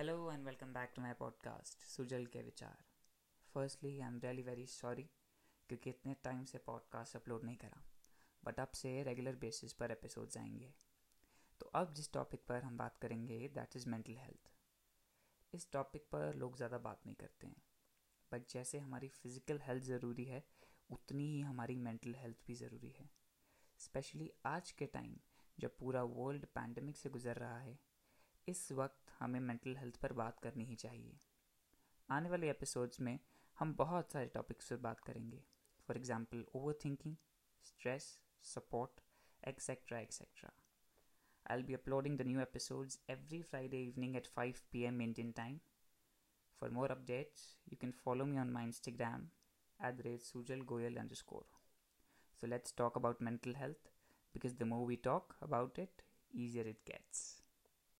Hello and welcome back to my podcast Sujal के विचार firstly I am really very sorry क्योंकि इतने time से पॉडकास्ट अपलोड नहीं करा बट अब से रेगुलर बेसिस पर एपिसोड्स आएँगे। तो अब जिस टॉपिक पर हम बात करेंगे दैट इज़ मेंटल हेल्थ इस टॉपिक पर लोग ज़्यादा बात नहीं करते हैं बट जैसे हमारी फ़िज़िकल हेल्थ ज़रूरी है, उतनी ही हमारी मेंटल हेल्थ भी ज़रूरी है। स्पेशली आज के टाइम जब पूरा वर्ल्ड पैंडमिक से गुजर रहा है, इस वक्त हमें मेंटल हेल्थ पर बात करनी ही चाहिए। आने वाले एपिसोड्स में हम बहुत सारे टॉपिक्स पर बात करेंगे। For example overthinking stress support etcetera etcetera I'll be uploading the new episodes every Friday evening at five P M Indian time for more updates you can follow me on my Instagram at the rate Sujal Goyal underscore so let's talk about mental health because the more we talk about it easier it gets